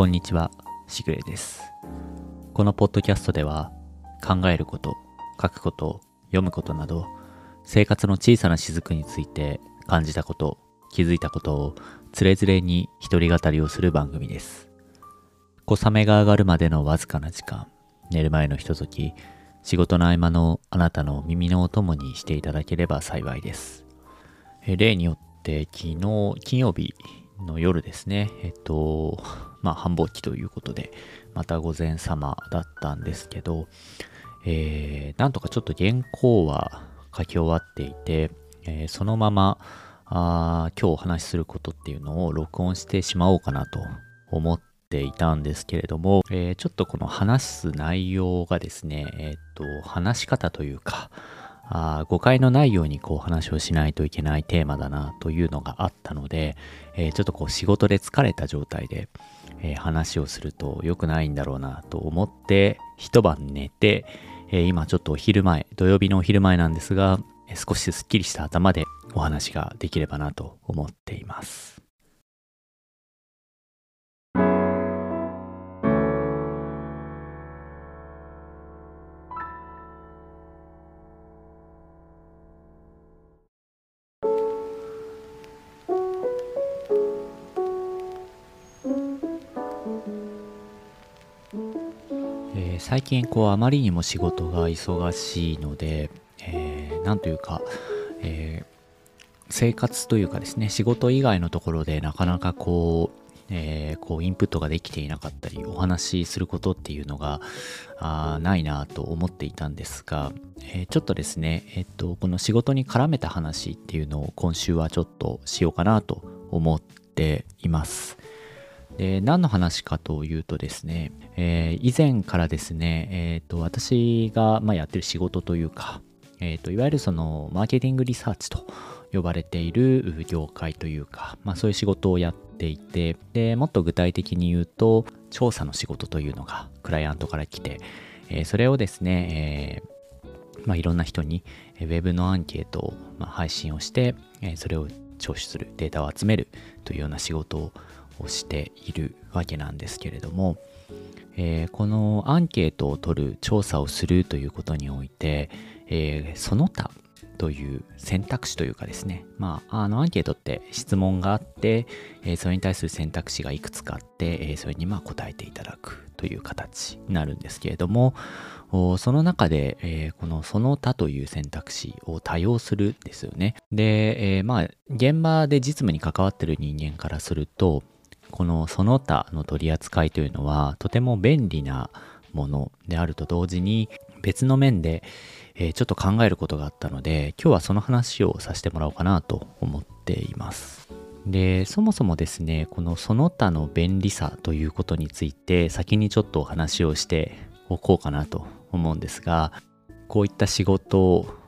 こんにちは、しぐれです。このポッドキャストでは、考えること、書くこと、読むことなど、生活の小さな雫について感じたこと、気づいたことを、つれづれに一人語りをする番組です。小雨が上がるまでのわずかな時間、寝る前のひととき、仕事の合間のあなたの耳のお供にしていただければ幸いです。例によって昨日金曜日の夜ですねえっとまあ繁忙期ということでまた午前様だったんですけどえーなんとかちょっと原稿は書き終わっていて、えーそのままあ今日お話しすることっていうのを録音してしまおうかなと思っていたんですけれども、えーちょっとこの話す内容がですねえっと話し方というかあ誤解のないようにこう話をしないといけないテーマだなというのがあったので、えーちょっとこう仕事で疲れた状態で、えー話をすると良くないんだろうなと思って一晩寝て、えー今ちょっとお昼前土曜日のお昼前なんですが少しすっきりした頭でお話ができればなと思っています。最近こうあまりにも仕事が忙しいので、えーというか、えー生活というかですね仕事以外のところでなかなかこう,、えーこうインプットができていなかったりお話しすることっていうのがあないなと思っていたんですが、えーちょっとですね、えっとこの仕事に絡めた話っていうのを今週はちょっとしようかなと思っています。で何の話かというとですね、えー以前からですね、えーと私が、まあ、やってる仕事というか、えーといわゆるそのマーケティングリサーチと呼ばれている業界というか、まあ、そういう仕事をやっていてでもっと具体的に言うと調査の仕事というのがクライアントから来て、えーそれをですね、えーまあ、いろんな人にえーウェブのアンケートを、ま、配信をして、えそれを聴取するデータを集めるというような仕事ををしているわけなんですけれども、えーこのアンケートを取る調査をするということにおいて、えーその他という選択肢というかですね、まあ、あのアンケートって質問があって、えーそれに対する選択肢がいくつかあって、えそれにまあ答えていただくという形になるんですけれどもその中で、えーこのその他という選択肢を多用するんですよね。で、えーまあ現場で実務に関わってる人間からするとこのその他の取り扱いというのはとても便利なものであると同時に別の面で、えちょっと考えることがあったので今日はその話をさせてもらおうかなと思っています。でそもそもですねこのその他の便利さということについて先にちょっとお話をしておこうかなと思うんですがこういった仕事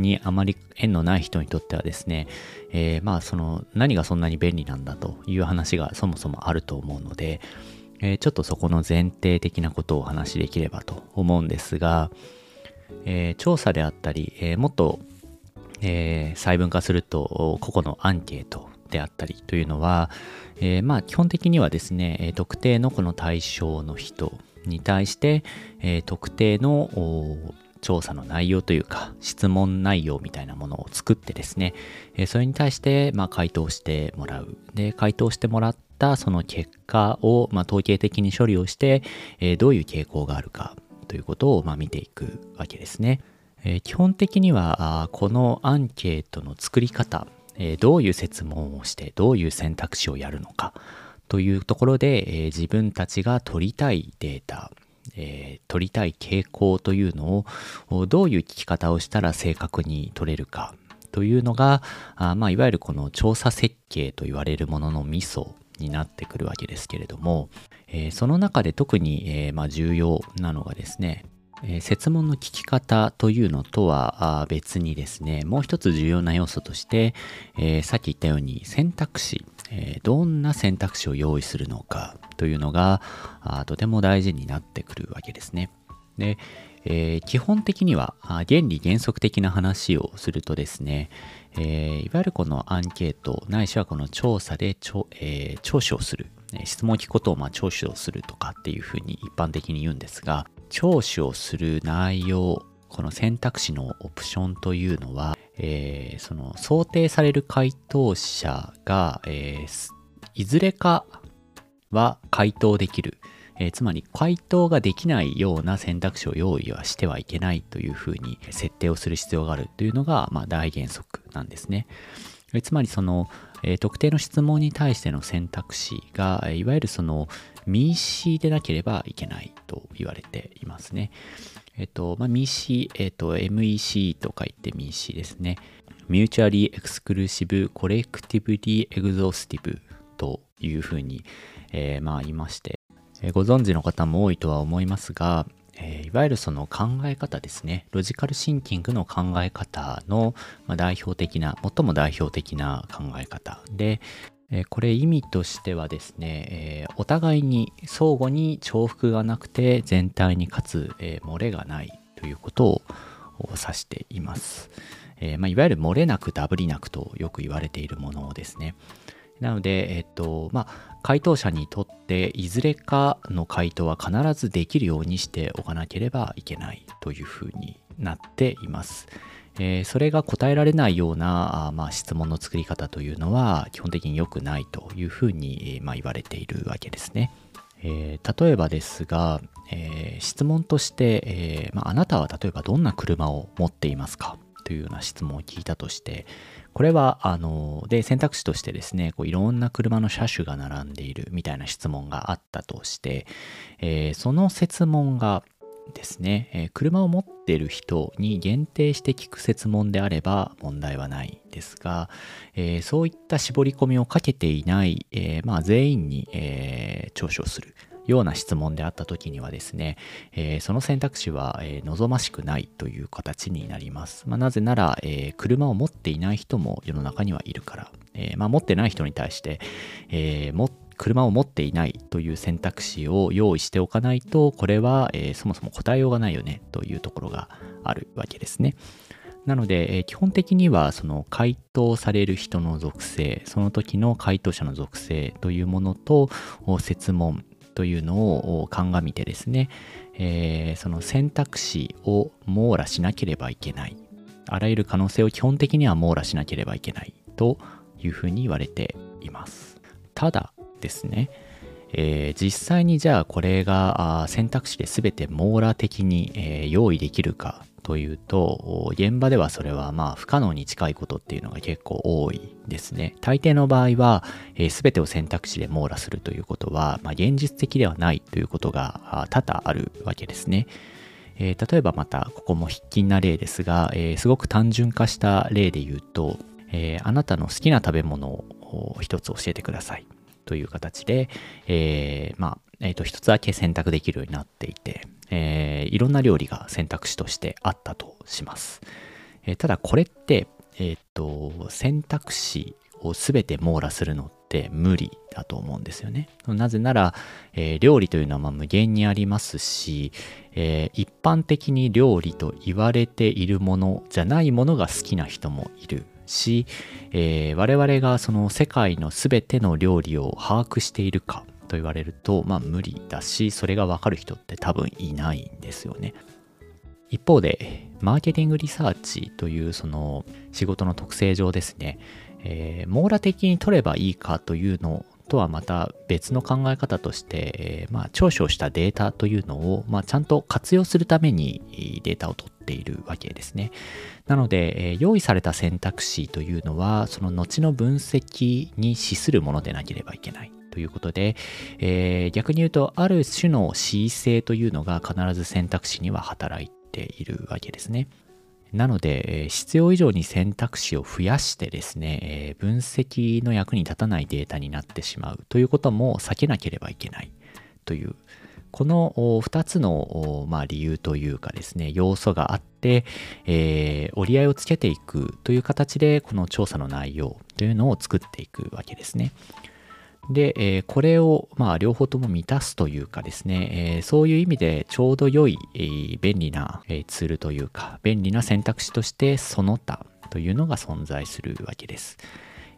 にあまり縁のない人にとってはですね、えーまあその何がそんなに便利なんだという話がそもそもあると思うので、えーちょっとそこの前提的なことをお話しできればと思うんですが、えー調査であったり、えもっと、え細分化すると個々のアンケートであったりというのは、えまあ基本的にはですね、特定のこの対象の人に対して、え特定の調査の内容というか質問内容みたいなものを作ってですね、えそれに対して、ま、回答してもらう。で、回答してもらったその結果を、ま、統計的に処理をして、えどういう傾向があるかということを、ま、見ていくわけですね。え基本的にはあこのアンケートの作り方、えどういう設問をしてどういう選択肢をやるのかというところで、え自分たちが取りたいデータ、えー取りたい傾向というのをどういう聞き方をしたら正確に取れるか。というのがあまあいわゆるこの調査設計と言われるもののミソになってくるわけですけれども、えーその中で特に、えーまあ、重要なのがですねえ設問の聞き方というのとは別にですねもう一つ重要な要素として、えさっき言ったように選択肢、えどんな選択肢を用意するのか。というのがあとても大事になってくるわけですね。で、えー基本的には原理原則的な話をするとですね、えーいわゆるこのアンケートないしはこの調査でちょ、えー聴取をする質問を聞くことをまあ聴取をするとかっていうふうに一般的に言うんですが、聴取をする内容、この選択肢のオプションというのは、えー、その想定される回答者が、えー、いずれかは回答できる。えー、つまり回答ができないような選択肢を用意はしてはいけないというふうに設定をする必要があるというのが、まあ、大原則なんですね。えつまりその、え特定の質問に対しての選択肢が、いわゆるその民詞でなければいけないと言われていますね。えっと、まあ、民詞、えっと、MEC と書いて民詞ですね。Mutually Exclusive Collectively Exhaustive というふうに、えー、まあいまして、えご存知の方も多いとは思いますが、えー、いわゆるその考え方ですね。ロジカルシンキングの考え方の、まあ、代表的な、最も代表的な考え方で、えー、これ意味としてはですね、えー、お互いに相互に重複がなくて全体にかつ、え漏れがないということを指しています。えまあ、いわゆる漏れなくダブりなくとよく言われているものですね。なので、えっと、まあ、回答者にとっていずれかの回答は必ずできるようにしておかなければいけないというふうになっています。えー、それが答えられないようなあ、まあ、質問の作り方というのは基本的に良くないというふうに、まあ、言われているわけですね。えー、例えばですが、えー、質問として、えまあ、あなたは例えばどんな車を持っていますか？というような質問を聞いたとして、これは、あの、で、選択肢としてですね、こういろんな車の車種が並んでいるみたいな質問があったとして、えー、その設問がですね、えー、車を持っている人に限定して聞く設問であれば問題はないですが、えー、そういった絞り込みをかけていない、えまあ、全員に、え聴取をする。ような質問であった時にはですね、えー、その選択肢は、えー、望ましくないという形になります。まあ、なぜなら、えー、車を持っていない人も世の中にはいるから、えまあ、持ってない人に対して、えも車を持っていないという選択肢を用意しておかないと、これは、えそもそも答えようがないよねというところがあるわけですね。なので、え基本的にはその回答される人の属性、その時の回答者の属性というものと、設問、というのを鑑みてですね、えー、その選択肢を網羅しなければいけない。あらゆる可能性を基本的には網羅しなければいけないというふうに言われています。ただですね、えー、実際にじゃあこれが選択肢で全て網羅的に、え、用意できるかというと、現場ではそれはまあ不可能に近いことっていうのが結構多いですね。大抵の場合は、えー、全てを選択肢で網羅するということは、まあ、現実的ではないということが多々あるわけですね。えー、例えばまた、ここも筆記な例ですが、えー、すごく単純化した例で言うと、えー、あなたの好きな食べ物を一つ教えてくださいという形で、えー、まあ、えっ、と、一つだけ選択できるようになっていて、えー、いろんな料理が選択肢としてあったとします。えー、ただこれって、えっ、と、選択肢を全て網羅するのって無理だと思うんですよね。なぜなら、えー、料理というのはま無限にありますし、え、一般的に料理と言われているものじゃないものが好きな人もいるし、え、我々がその世界の全ての料理を把握しているかと言われると、まあ無理だし、それがわかる人って多分いないんですよね。一方で、マーケティングリサーチというその仕事の特性上ですね、えー、網羅的に取ればいいかというのとはまた別の考え方として、えー、まあ、聴取をしたデータというのを、まあ、ちゃんと活用するためにデータを取っているわけですね。なので、えー、用意された選択肢というのは、その後の分析に資するものでなければいけない。ということで、えー、逆に言うと、ある種の恣意性というのが必ず選択肢には働いているわけですね。なので、必要以上に選択肢を増やしてですね、分析の役に立たないデータになってしまうということも避けなければいけないという、この2つの、ま、理由というかですね、要素があって、えー、折り合いをつけていくという形で、この調査の内容というのを作っていくわけですね。で、えー、これを、まあ、両方とも満たすというかですね、えー、そういう意味でちょうど良い、えー、便利な、えツールというか、便利な選択肢としてその他というのが存在するわけです。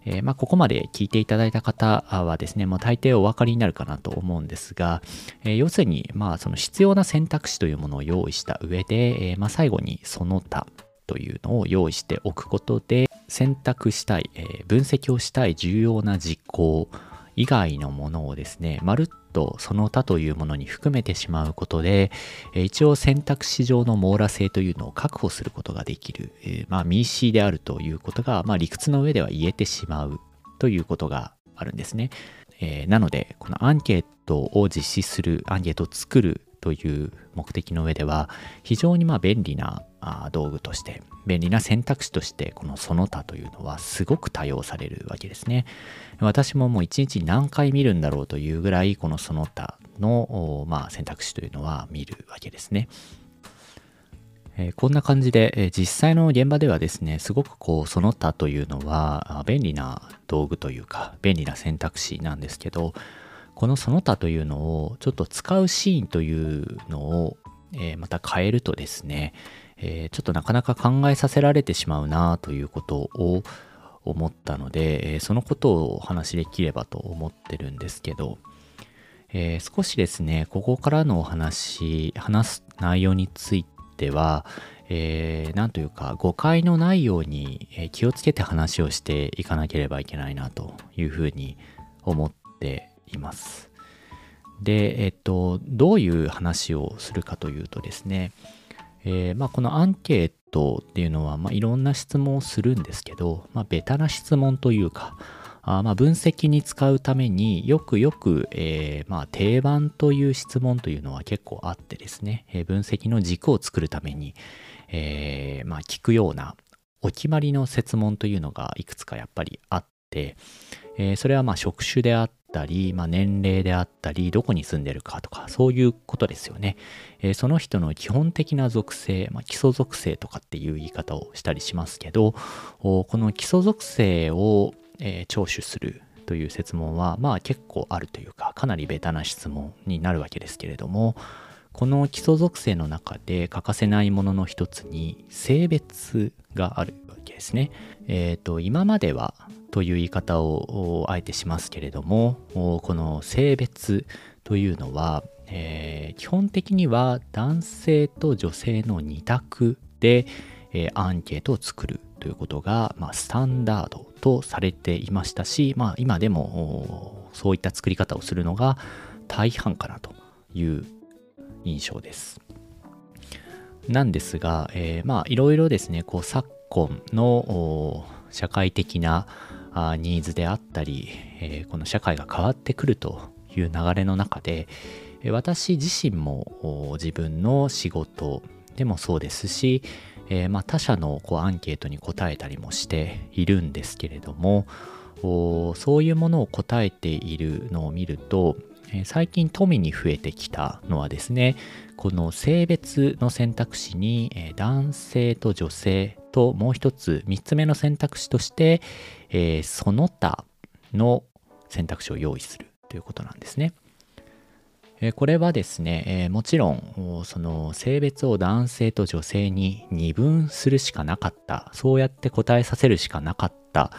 えー、まあ、ここまで聞いていただいた方はですね、もう大抵お分かりになるかなと思うんですが、えー、要するに、まあ、その必要な選択肢というものを用意した上で、えー、まあ、最後にその他というのを用意しておくことで、選択したい、え分析をしたい重要な実行以外のものをですね、まるっとその他というものに含めてしまうことで、一応選択肢上の網羅性というのを確保することができる、まあ、ミーシーであるということが、まあ、理屈の上では言えてしまうということがあるんですね。えー、なので、このアンケートを実施する、アンケートを作るという目的の上では、非常にまあ便利な道具として、便利な選択肢として、このその他というのはすごく多用されるわけですね。私ももう一日何回見るんだろうというぐらい、このその他の、まあ、選択肢というのは見るわけですね。え、こんな感じで、え、実際の現場ではですね、すごくこう、その他というのは便利な道具というか、便利な選択肢なんですけど、このその他というのをちょっと使うシーンというのを、え、また変えるとですね、えちょっとなかなか考えさせられてしまうなということを思ったので、えそのことをお話しできればと思ってるんですけど、えー、少しですね、ここからのお話、話す内容については、えー、というか誤解のないように気をつけて話をしていかなければいけないなというふうに思っています。で、えっと、どういう話をするかというとですね、えー、まあ、このアンケートっていうのは、まあ、いろんな質問をするんですけど、まあ、ベタな質問というか、あまあ分析に使うためによくよく、えー、まあ定番という質問というのは結構あってですね、えー、分析の軸を作るために、えー、まあ聞くようなお決まりの設問というのがいくつかやっぱりあって、えー、それはまあ職種であったり、まあ、年齢であったり、どこに住んでるかとか、そういうことですよね。えー、その人の基本的な属性、まあ、基礎属性とかっていう言い方をしたりしますけど、この基礎属性をえー、聴取するという設問は、まあ結構あるというか、かなりベタな質問になるわけですけれども、この基礎属性の中で欠かせないものの一つに性別があるわけですね。えっ、ー、と、今まではという言い方をあえてしますけれども、この性別というのは、えー、基本的には男性と女性の2択で、えー、アンケートを作るということが、まあ、スタンダードとされていましたし、まあ、今でもそういった作り方をするのが大半かなという印象です。なんですが、えー、まあいろいろですねこう昨今の社会的なニーズであったり、え、この社会が変わってくるという流れの中で私自身も自分の仕事でもそうですし、え、ま、他社のこうアンケートに答えたりもしているんですけれどもそういうものを答えているのを見ると、え、最近富に増えてきたのはですねこの性別の選択肢に、え、男性と女性ともう一つ3つ目の選択肢として、え、その他の選択肢を用意するということなんですね。これはですね、もちろんその性別を男性と女性に二分するしかなかったそうやって答えさせるしかなかった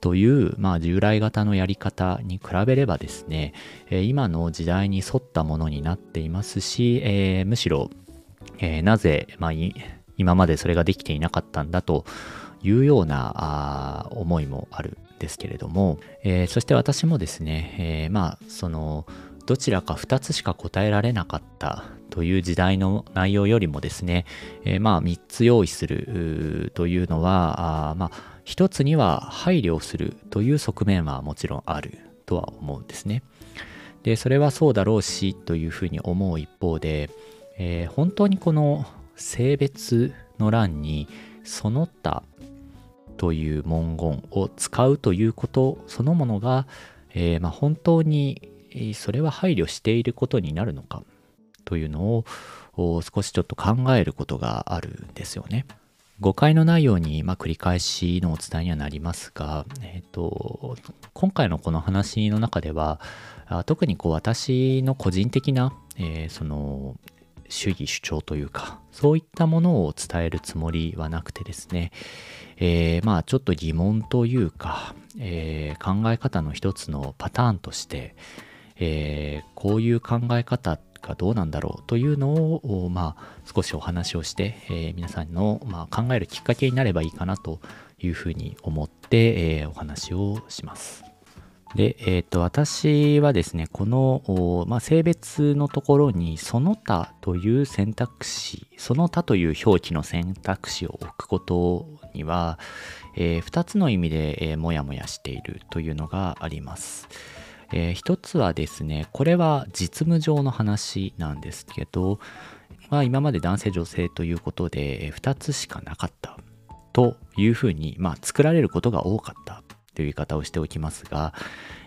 という、まあ、従来型のやり方に比べればですね、今の時代に沿ったものになっていますし、えー、むしろ、えー、なぜ、まあ、今までそれができていなかったんだというような思いもあるんですけれども、えー、そして私もですね、えまあそのどちらか2つしか答えられなかったという時代の内容よりもですね、え、まあ3つ用意するというのは、まあ1つには配慮するという側面はもちろんあるとは思うんですね。で、それはそうだろうしというふうに思う一方で、えー、本当にこの性別の欄にその他という文言を使うということそのものが、えー、まあ、本当にそれは配慮していることになるのかというのを少しちょっと考えることがあるんですよね。誤解のないように、まあ、繰り返しのお伝えにはなりますが、えーと、今回のこの話の中では特にこう私の個人的な、えー、その主義主張というか、そういったものを伝えるつもりはなくてですね、えー、まあちょっと疑問というか、えー、考え方の一つのパターンとして、えー、こういう考え方ってがどうなんだろうというのを、まあ、少しお話をして、えー、皆さんの、まあ、考えるきっかけになればいいかなというふうに思って、えー、お話をします。で、えっ、と、私はですね、この、まあ、性別のところに、その他という選択肢、その他という表記の選択肢を置くことには、えー、2つの意味で、えー、もやもやしているというのがあります。えー、一つはですね、これは実務上の話なんですけど、まあ、今まで男性女性ということで2つしかなかったというふうに、まあ、作られることが多かったという言い方をしておきますが、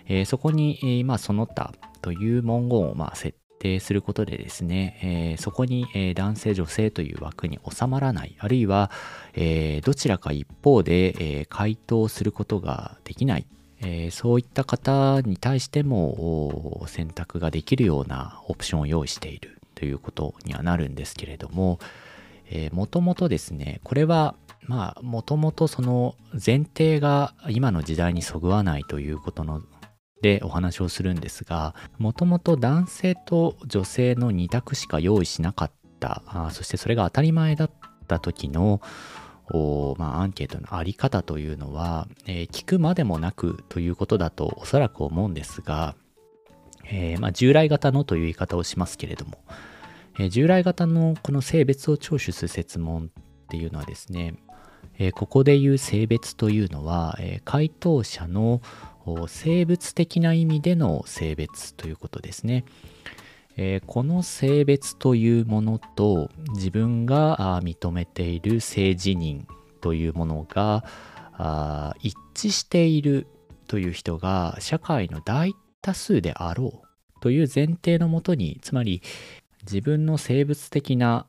えー、そこに、えー、まあ、その他という文言をま設定することでですね、えー、そこに、え男性女性という枠に収まらない、あるいは、えどちらか一方で、え回答することができないえー、そういった方に対しても選択ができるようなオプションを用意しているということにはなるんですけれども、えもともとですね、これはまあもともとその前提が今の時代にそぐわないということのでお話をするんですがもともと男性と女性の2択しか用意しなかった。あそしてそれが当たり前だった時のまあ、アンケートのあり方というのは、えー、聞くまでもなくということだとおそらく思うんですが、えー、まあ、従来型のという言い方をしますけれども、えー、従来型のこの性別を聴取する設問っていうのはですね、えここで言う性別というのは、え回答者の生物的な意味での性別ということですね。えー、この性別というものと自分が認めている性自認というものが一致しているという人が社会の大多数であろうという前提のもとにつまり自分の生物的な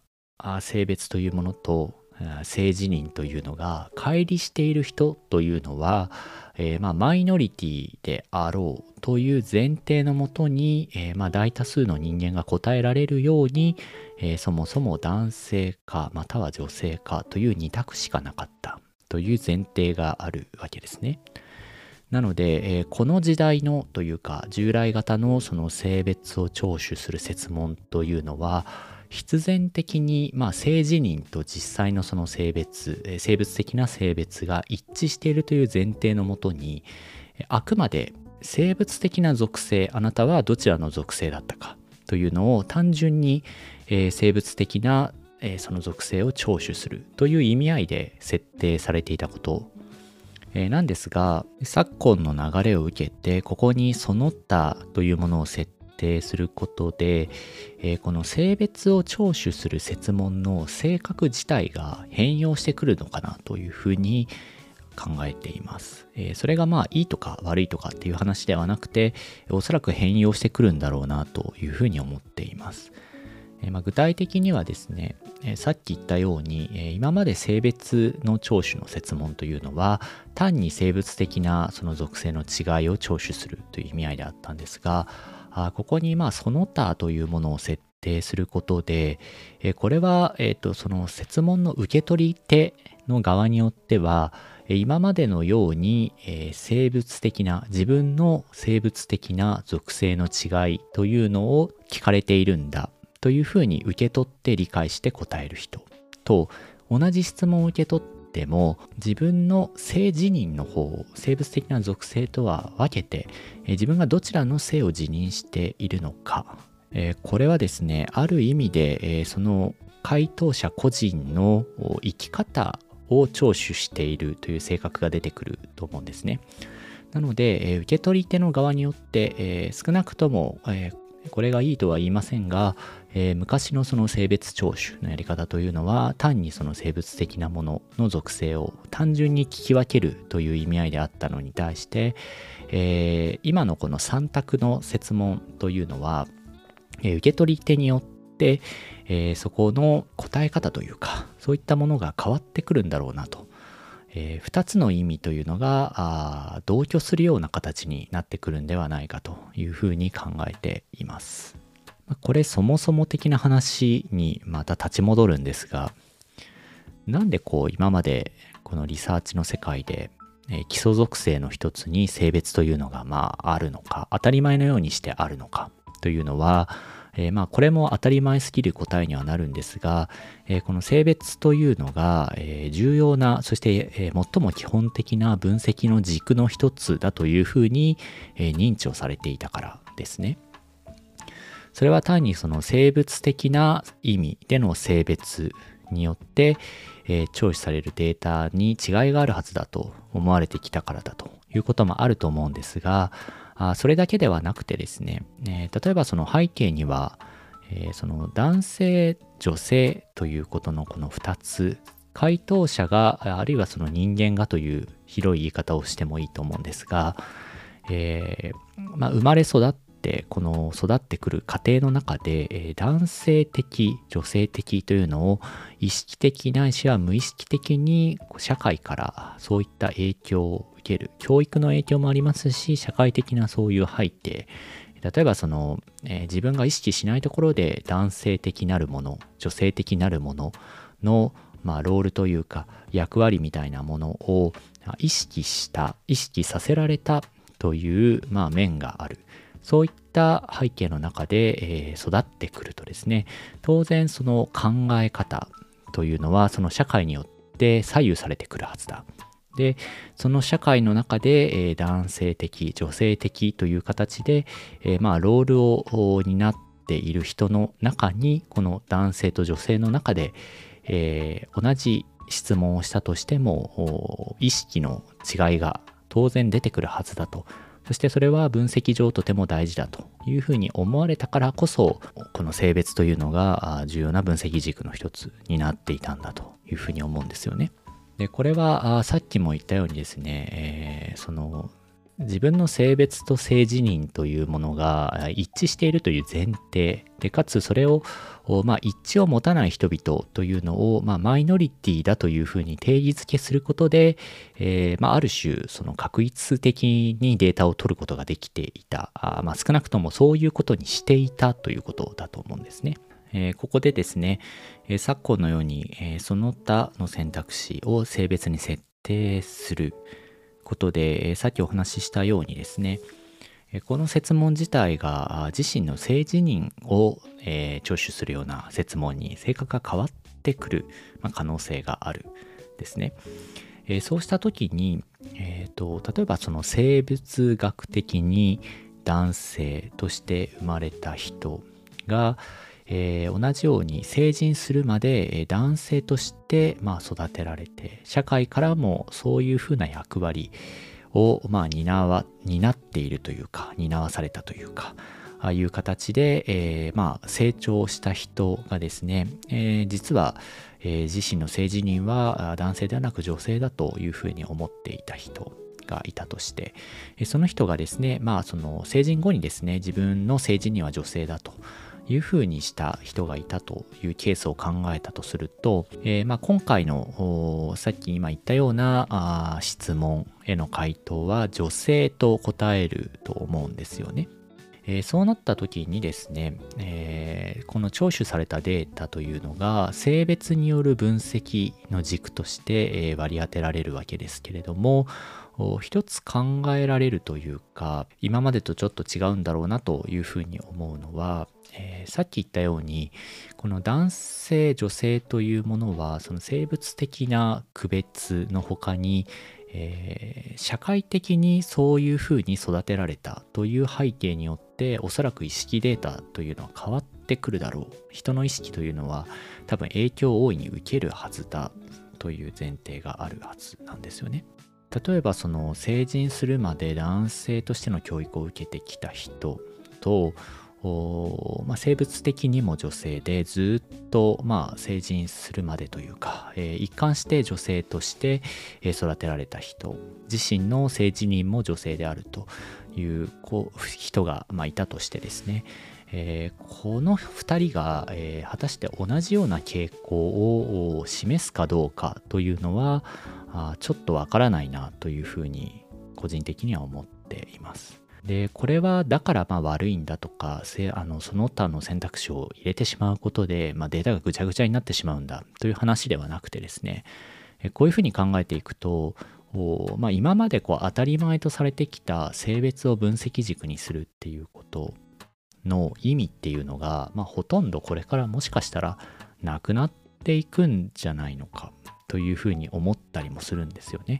性別というものと性自認というのが乖離している人というのはえー、まあ、マイノリティであろうという前提のもとに、えー、まあ、大多数の人間が答えられるように、えー、そもそも男性かまたは女性かという二択しかなかったという前提があるわけですね。なので、えー、この時代のというか従来型のその性別を聴取する設問というのは必然的に、まあ、性自認と実際のその性別、生物的な性別が一致しているという前提のもとに、あくまで生物的な属性、あなたはどちらの属性だったかというのを単純に、えー、生物的な、えー、その属性を聴取するという意味合いで設定されていたこと。え、なんですが、昨今の流れを受けて、ここにその他というものを設定することで、えー、この性別を聴取する設問の性格自体が変容してくるのかなというふうに考えています、えー、それがまあいいとか悪いとかっていう話ではなくておそらく変容してくるんだろうなというふうに思っています、えー、まあ、具体的にはですね、えさっき言ったように、え今まで性別の聴取の設問というのは単に生物的なその属性の違いを聴取するという意味合いであったんですがあここにまあその他というものを設定することで、えこれは、えーと、その設問の受け取り手の側によっては今までのように、え、生物的な自分の生物的な属性の違いというのを聞かれているんだというふうに受け取って理解して答える人と同じ質問を受け取っても自分の性自認の方を生物的な属性とは分けて、自分がどちらの性を自認しているのか、えこれはですねある意味で、えその回答者個人の生き方を聴取しているという性格が出てくると思うんですね。なので、え受け取り手の側によって、え少なくとも、えこれがいいとは言いませんが、えー、昔のその性別聴取のやり方というのは単にその生物的なものの属性を単純に聞き分けるという意味合いであったのに対して、えー、今のこの3択の設問というのは、えー、受け取り手によって、えそこの答え方というかそういったものが変わってくるんだろうなと。え2つの意味というのが同居するような形になってくるんではないかというふうに考えています。これそもそも的な話にまた立ち戻るんですがなんでこう今までこのリサーチの世界でえ基礎属性の一つに性別というのがまああるのか当たり前のようにしてあるのかというのはえー、まあこれも当たり前すぎる答えにはなるんですが、えー、この性別というのが、えー、重要なそして、え最も基本的な分析の軸の一つだというふうに、え認知をされていたからですね。それは単にその生物的な意味での性別によって、えー、聴取されるデータに違いがあるはずだと思われてきたからだということもあると思うんですが、あそれだけではなくてですね、えー、例えばその背景には、えー、その男性女性ということのこの2つ回答者があるいはその人間がという広い言い方をしてもいいと思うんですが、えー、まあ、生まれ育ってこの育ってくる過程の中で、えー、男性的女性的というのを意識的ないしは無意識的に社会からそういった影響をける教育の影響もありますし社会的なそういう背景。例えばその、えー、自分が意識しないところで男性的なるもの女性的なるものの、まあ、ロールというか役割みたいなものを意識した意識させられたという、まあ、面がある。そういった背景の中で、えー、育ってくるとですね当然その考え方というのはその社会によって左右されてくるはずだ。でその社会の中で、えー、男性的女性的という形で、えー、まあロールを担っている人の中にこの男性と女性の中で、えー、同じ質問をしたとしても意識の違いが当然出てくるはずだとそしてそれは分析上とても大事だというふうに思われたからこそこの性別というのが重要な分析軸の一つになっていたんだというふうに思うんですよね。でこれはあさっきも言ったようにですね、えー、その自分の性別と性自認というものが一致しているという前提でかつそれを、まあ、一致を持たない人々というのを、まあ、マイノリティだというふうに定義づけすることで、えーまあ、ある種その確一的にデータを取ることができていた、まあ、少なくともそういうことにしていたということだと思うんですね。えー、ここでですね、えー、昨今のように、えー、その他の選択肢を性別に設定することで、え、さっきお話ししたようにですね、えこの設問自体が自身の性自認を、え聴取するような設問に性格が変わってくる、まあ、可能性があるですね。えそうした時に、えーと例えばその生物学的に男性として生まれた人が、えー、同じように成人するまで男性として、まあ、育てられて社会からもそういうふうな役割を、まあ、担わ担っているというか担わされたというかああいう形で、えー、まあ、成長した人がですね、えー、実は、えー、自身の性自認は男性ではなく女性だというふうに思っていた人がいたとして、その人がですね、まあその成人後にですね、自分の性自認は女性だというふうにした人がいたというケースを考えたとすると、えー、まあ、今回のさっき今言ったようなあ質問への回答は女性と答えると思うんですよね。えー、そうなった時にですね、えー、この聴取されたデータというのが性別による分析の軸として、えー、割り当てられるわけですけれども一つ考えられるというか今までとちょっと違うんだろうなというふうに思うのはえー、さっき言ったようにこの男性女性というものはその生物的な区別の他に、えー、社会的にそういうふうに育てられたという背景によっておそらく意識データというのは変わってくるだろう人の意識というのは多分影響を大いに受けるはずだという前提があるはずなんですよね。例えばその成人するまで男性としての教育を受けてきた人とまあ、生物的にも女性でずっと、まあ、成人するまでというか、えー、一貫して女性として育てられた人自身の性自認も女性であるというこう人が、まあ、いたとしてですね、えー、この2人が、えー、果たして同じような傾向を示すかどうかというのはあちょっとわからないなというふうに個人的には思っています。でこれはだからまあ悪いんだとかあのその他の選択肢を入れてしまうことで、まあ、データがぐちゃぐちゃになってしまうんだという話ではなくてですねこういうふうに考えていくとまあ、今までこう当たり前とされてきた性別を分析軸にするっていうことの意味っていうのが、まあ、ほとんどこれからもしかしたらなくなっていくんじゃないのかというふうに思ったりもするんですよね。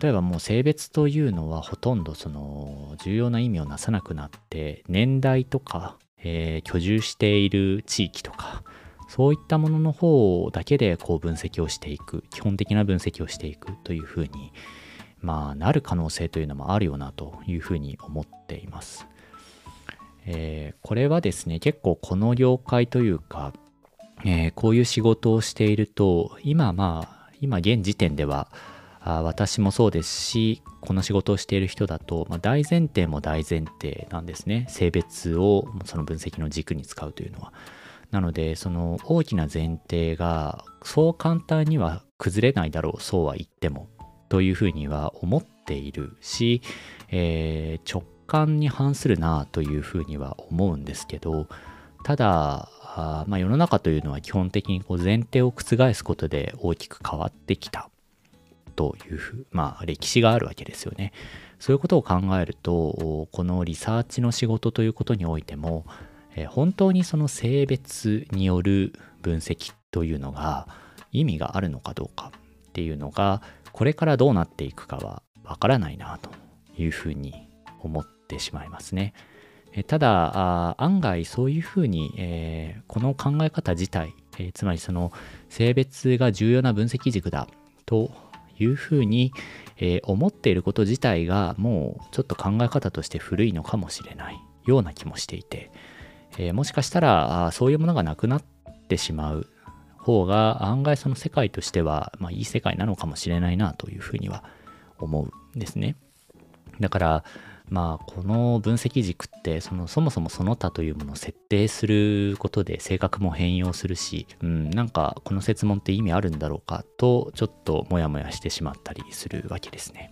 例えばもう性別というのはほとんどその重要な意味をなさなくなって年代とか、えー、居住している地域とかそういったものの方だけでこう分析をしていく基本的な分析をしていくというふうにまあなる可能性というのもあるよなというふうに思っています。えー、これはですね結構この業界というか、えー、こういう仕事をしていると今まあ今現時点ではあ私もそうですしこの仕事をしている人だと、まあ、大前提も大前提なんですね。性別をその分析の軸に使うというのは。なのでその大きな前提がそう簡単には崩れないだろうそうは言ってもというふうには思っているし、えー、直感に反するなというふうには思うんですけどただあまあ、世の中というのは基本的にこう前提を覆すことで大きく変わってきた。というふう、まあ、歴史があるわけですよね。そういうことを考えると、このリサーチの仕事ということにおいても、え本当にその性別による分析というのが意味があるのかどうかっていうのが、これからどうなっていくかはわからないなというふうに思ってしまいますね。ただ案外そういうふうに、えー、この考え方自体、えー、つまりその性別が重要な分析軸だというふうに、えー、思っていること自体がもうちょっと考え方として古いのかもしれないような気もしていて、えー、もしかしたらあそういうものがなくなってしまう方が案外その世界としては、まあ、いい世界なのかもしれないなというふうには思うんですね。だからまあこの分析軸ってそのそもそもその他というものを設定することで性格も変容するし、うん、なんかこの設問って意味あるんだろうかとちょっとモヤモヤしてしまったりするわけですね。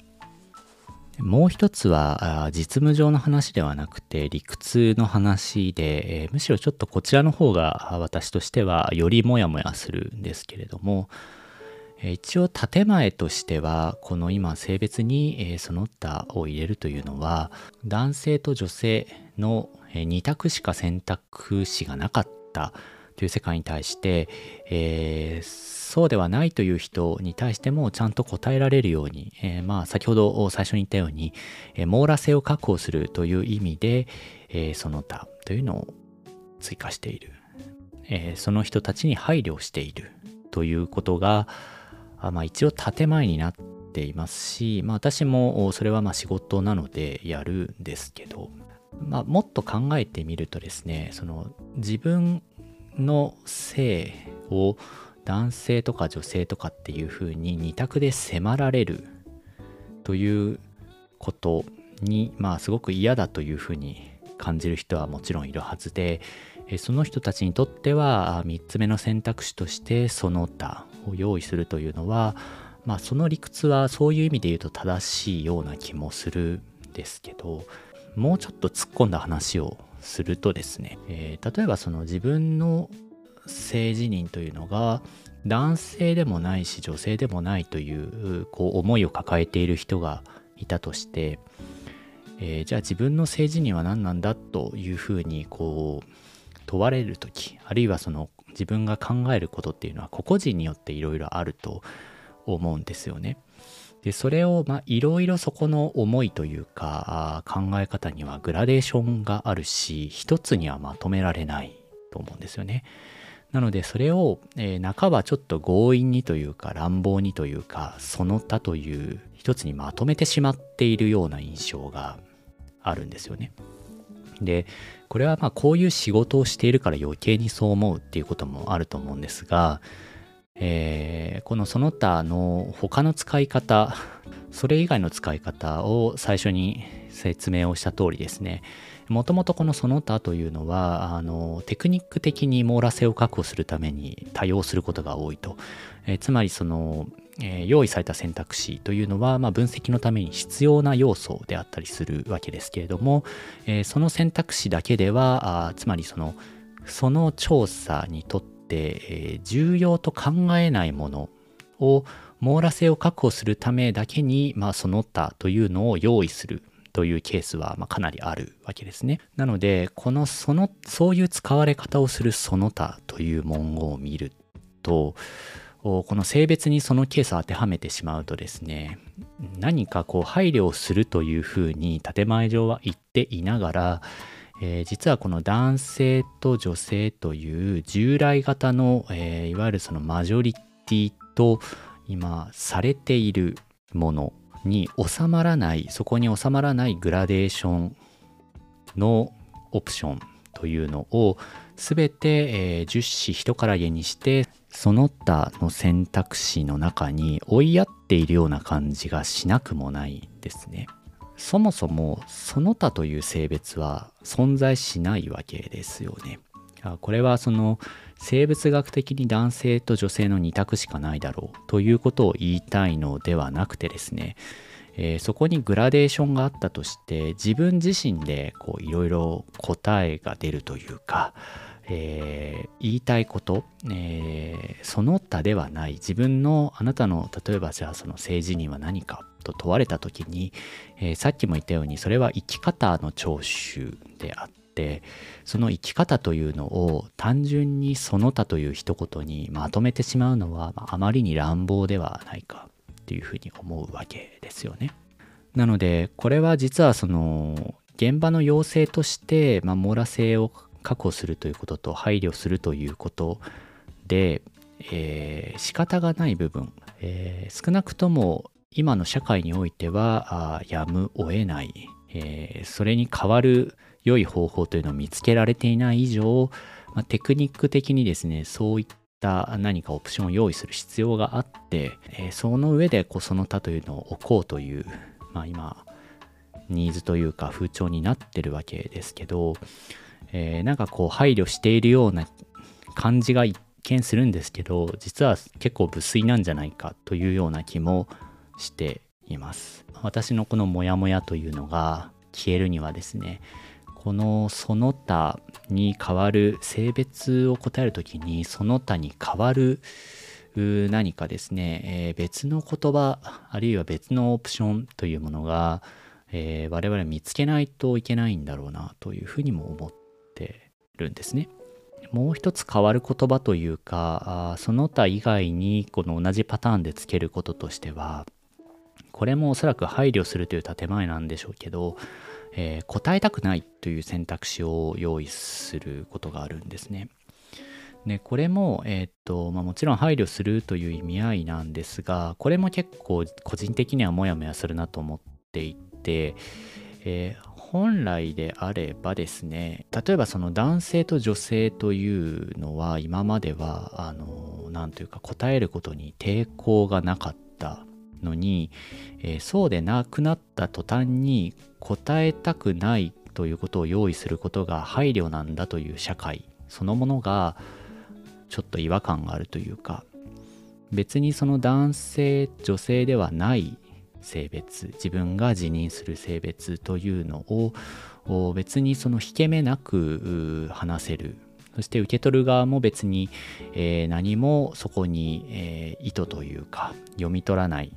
もう一つは実務上の話ではなくて理屈の話で、えー、むしろちょっとこちらの方が私としてはよりモヤモヤするんですけれども、一応建前としてはこの今性別にその他を入れるというのは男性と女性の2択しか選択肢がなかったという世界に対して、えー、そうではないという人に対してもちゃんと答えられるように、えー、まあ先ほど最初に言ったように、網羅性を確保するという意味で、えー、その他というのを追加している、えー、その人たちに配慮しているということが、あまあ一応建前になっていますし、まあ私もそれはま仕事なのでやるんですけど、まあもっと考えてみるとですね、その自分の性を男性とか女性とかっていうふうに二択で迫られるということにまあすごく嫌だというふうに感じる人はもちろんいるはずでその人たちにとっては3つ目の選択肢としてその他を用意するというのは、まあ、その理屈はそういう意味で言うと正しいような気もするんですけどもうちょっと突っ込んだ話をするとですね、えー、例えばその自分の性自認というのが男性でもないし女性でもないというこう思いを抱えている人がいたとして、えー、じゃあ自分の性自認は何なんだというふうにこう問われる時あるいはその自分が考えることっていうのは個々人によっていろいろあると思うんですよね。でそれをいろいろそこの思いというか考え方にはグラデーションがあるし一つにはまとめられないと思うんですよね。なのでそれを、えー、半ばちょっと強引にというか乱暴にというかその他という一つにまとめてしまっているような印象があるんですよね。でこれはまあこういう仕事をしているから余計にそう思うっていうこともあると思うんですが、えー、このその他の他の使い方それ以外の使い方を最初に説明をした通りですね。もともとこのその他というのはあのテクニック的に網羅性を確保するために多用することが多いと、えー、つまりその用意された選択肢というのは、まあ、分析のために必要な要素であったりするわけですけれども、その選択肢だけではつまりそのその調査にとって、重要と考えないものを網羅性を確保するためだけに、まあ、その他というのを用意するというケースは、ま、かなりあるわけですね。なので、このその、そういう使われ方をするその他という文言を見ると、この性別にそのケースを当てはめてしまうとですね、何かこう配慮をするというふうに建前上は言っていながら、えー、実はこの男性と女性という従来型の、えー、いわゆるそのマジョリティと今されているものに収まらないそこに収まらないグラデーションのオプションというのを全て、えー、10子一からげにしてその他の選択肢の中に追いやっているような感じがしなくもないですね。そもそもその他という性別は存在しないわけですよね。これはその生物学的に男性と女性の2択しかないだろうということを言いたいのではなくてですね、えー、そこにグラデーションがあったとして自分自身でいろいろ答えが出るというか、えー、言いたいこと、えー、その他ではない自分のあなたの例えばじゃあその政治には何かと問われた時に、えー、さっきも言ったようにそれは生き方の聴取であってその生き方というのを単純にその他という一言にまとめてしまうのは、あ、まりに乱暴ではないかっていうふうに思うわけですよね。なのでこれは実はその現場の要請として、まあ、網羅性を確保するということと配慮するということで、えー、仕方がない部分、えー、少なくとも今の社会においてはやむを得ない、えー、それに代わる良い方法というのを見つけられていない以上、まあ、テクニック的にですねそういった何かオプションを用意する必要があって、えー、その上でこうその他というのを置こうという、まあ、今ニーズというか風潮になってるわけですけど、えー、なんかこう配慮しているような感じが一見するんですけど実は結構無粋なんじゃないかというような気もしています。私のこのモヤモヤというのが消えるにはですねこのその他に変わる性別を答える時にその他に変わる何かですね、えー、別の言葉あるいは別のオプションというものが、えー、我々見つけないといけないんだろうなというふうにも思ってるんですね。もう一つ変わる言葉というかその他以外にこの同じパターンでつけることとしてはこれもおそらく配慮するという建前なんでしょうけど、えー、答えたくないという選択肢を用意することがあるんですね。でこれも、えー、っとまあ、もちろん配慮するという意味合いなんですがこれも結構個人的にはモヤモヤするなと思っていて、えー、本来であればですね例えばその男性と女性というのは今まではあの何というか答えることに抵抗がなかったのに、えー、そうでなくなった途端に答えたくないということを用意することが配慮なんだという社会そのものがちょっと違和感があるというか別にその男性女性ではない性別自分が自認する性別というのを別にその引け目なく話せる。そして受け取る側も別に、何もそこに、意図というか読み取らない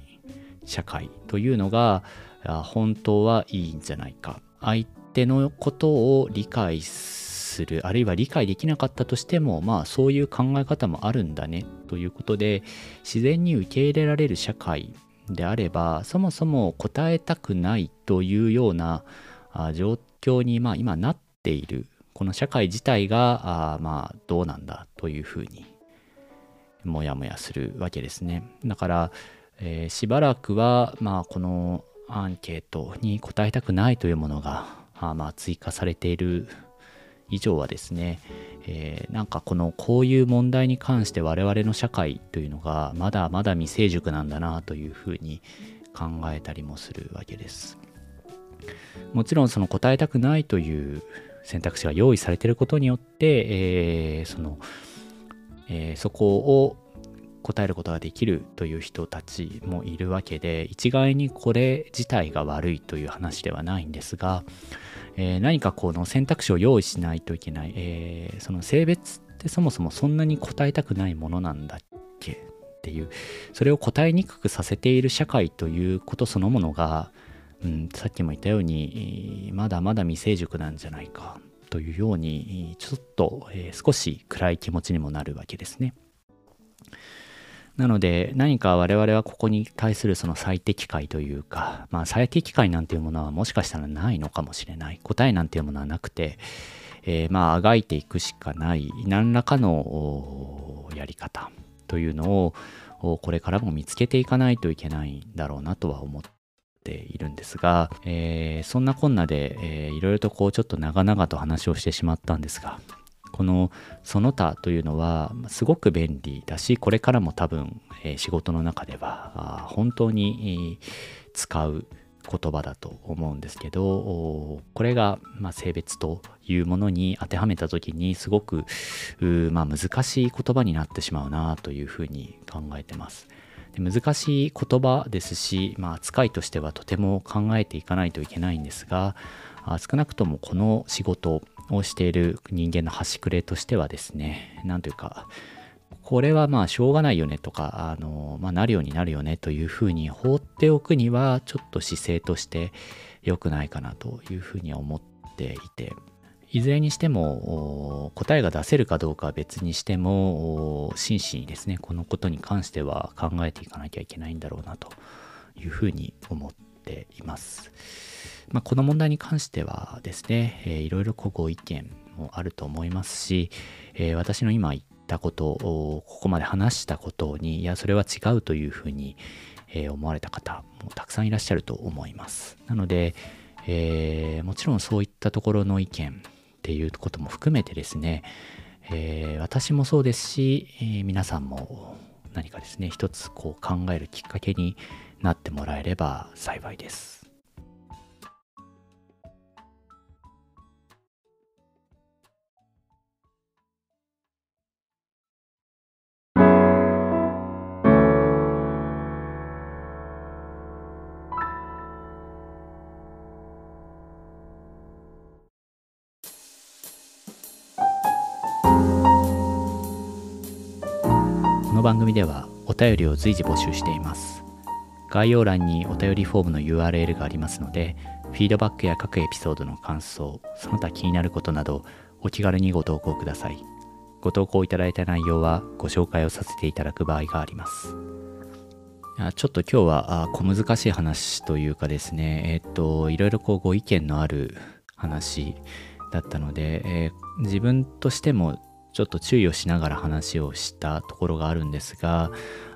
社会というのが本当はいいんじゃないか。相手のことを理解するあるいは理解できなかったとしてもまあそういう考え方もあるんだねということで自然に受け入れられる社会であればそもそも答えたくないというような状況にまあ今なっているこの社会自体があまあどうなんだというふうにもやもやするわけですね。だからえー、しばらくは、まあ、このアンケートに答えたくないというものが、あまあ、追加されている以上はですね、えー、なんかこのこういう問題に関して我々の社会というのがまだまだ未成熟なんだなというふうに考えたりもするわけです。もちろんその答えたくないという選択肢が用意されていることによって、えー、その、えー、そこを答えることができるという人たちもいるわけで一概にこれ自体が悪いという話ではないんですが、えー、何かこの選択肢を用意しないといけない、えー、その性別ってそもそもそんなに答えたくないものなんだっけっていうそれを答えにくくさせている社会ということそのものが、うん、さっきも言ったようにまだまだ未成熟なんじゃないかというようにちょっと、えー、少し暗い気持ちにもなるわけですね。なので何か我々はここに対するその最適解というか、まあ最適解なんていうものはもしかしたらないのかもしれない。答えなんていうものはなくて、えー、まあがいていくしかない何らかのやり方というのをこれからも見つけていかないといけないんだろうなとは思っているんですが、えー、そんなこんなで、えー、いろいろとこうちょっと長々と話をしてしまったんですがこのその他というのはすごく便利だしこれからも多分、え、仕事の中では本当に使う言葉だと思うんですけどこれが、ま、性別というものに当てはめた時にすごく、ま、難しい言葉になってしまうなというふうに考えてます。で難しい言葉ですし、まあ、扱いとしてはとても考えていかないといけないんですが少なくともこの仕事をしている人間の端くれとしてはですね何というかこれはまあしょうがないよねとか、あの、まあ、なるようになるよねというふうに放っておくには、ちょっと姿勢として良くないかなというふうに思っていて、いずれにしても答えが出せるかどうかは別にしても真摯にですねこのことに関しては考えていかなきゃいけないんだろうなというふうに思っています。まあ、この問題に関してはですね、えー、いろいろご意見もあると思いますし、えー、私の今言ったことをここまで話したことにいやそれは違うというふうに、えー、思われた方もたくさんいらっしゃると思いますなので、えー、もちろんそういったところの意見っていうことも含めてですね、えー、私もそうですし、えー、皆さんも何かですね一つこう考えるきっかけになってもらえれば幸いです。の番組ではお便りを随時募集しています。概要欄にお便りフォームの URL がありますので、フィードバックや各エピソードの感想、その他気になることなど、お気軽にご投稿ください。ご投稿いただいた内容はご紹介をさせていただく場合があります。ちょっと今日は小難しい話というかですね、えっと、いろいろこうご意見のある話だったので、えー、自分としてもちょっと注意をしながら話をしたところがあるんですが、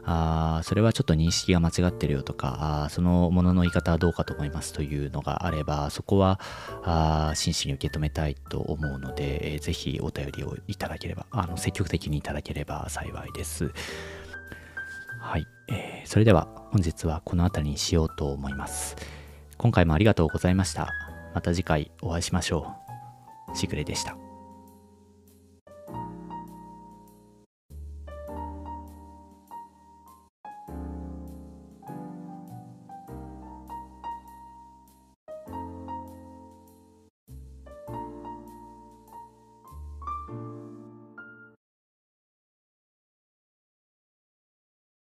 あそれはちょっと認識が間違ってるよとかあそのものの言い方はどうかと思いますというのがあればそこはあ真摯に受け止めたいと思うので、えー、ぜひお便りをいただければあの積極的にいただければ幸いです。はい、えー、それでは本日はこの辺りにしようと思います。今回もありがとうございました。また次回お会いしましょう。しぐれでした。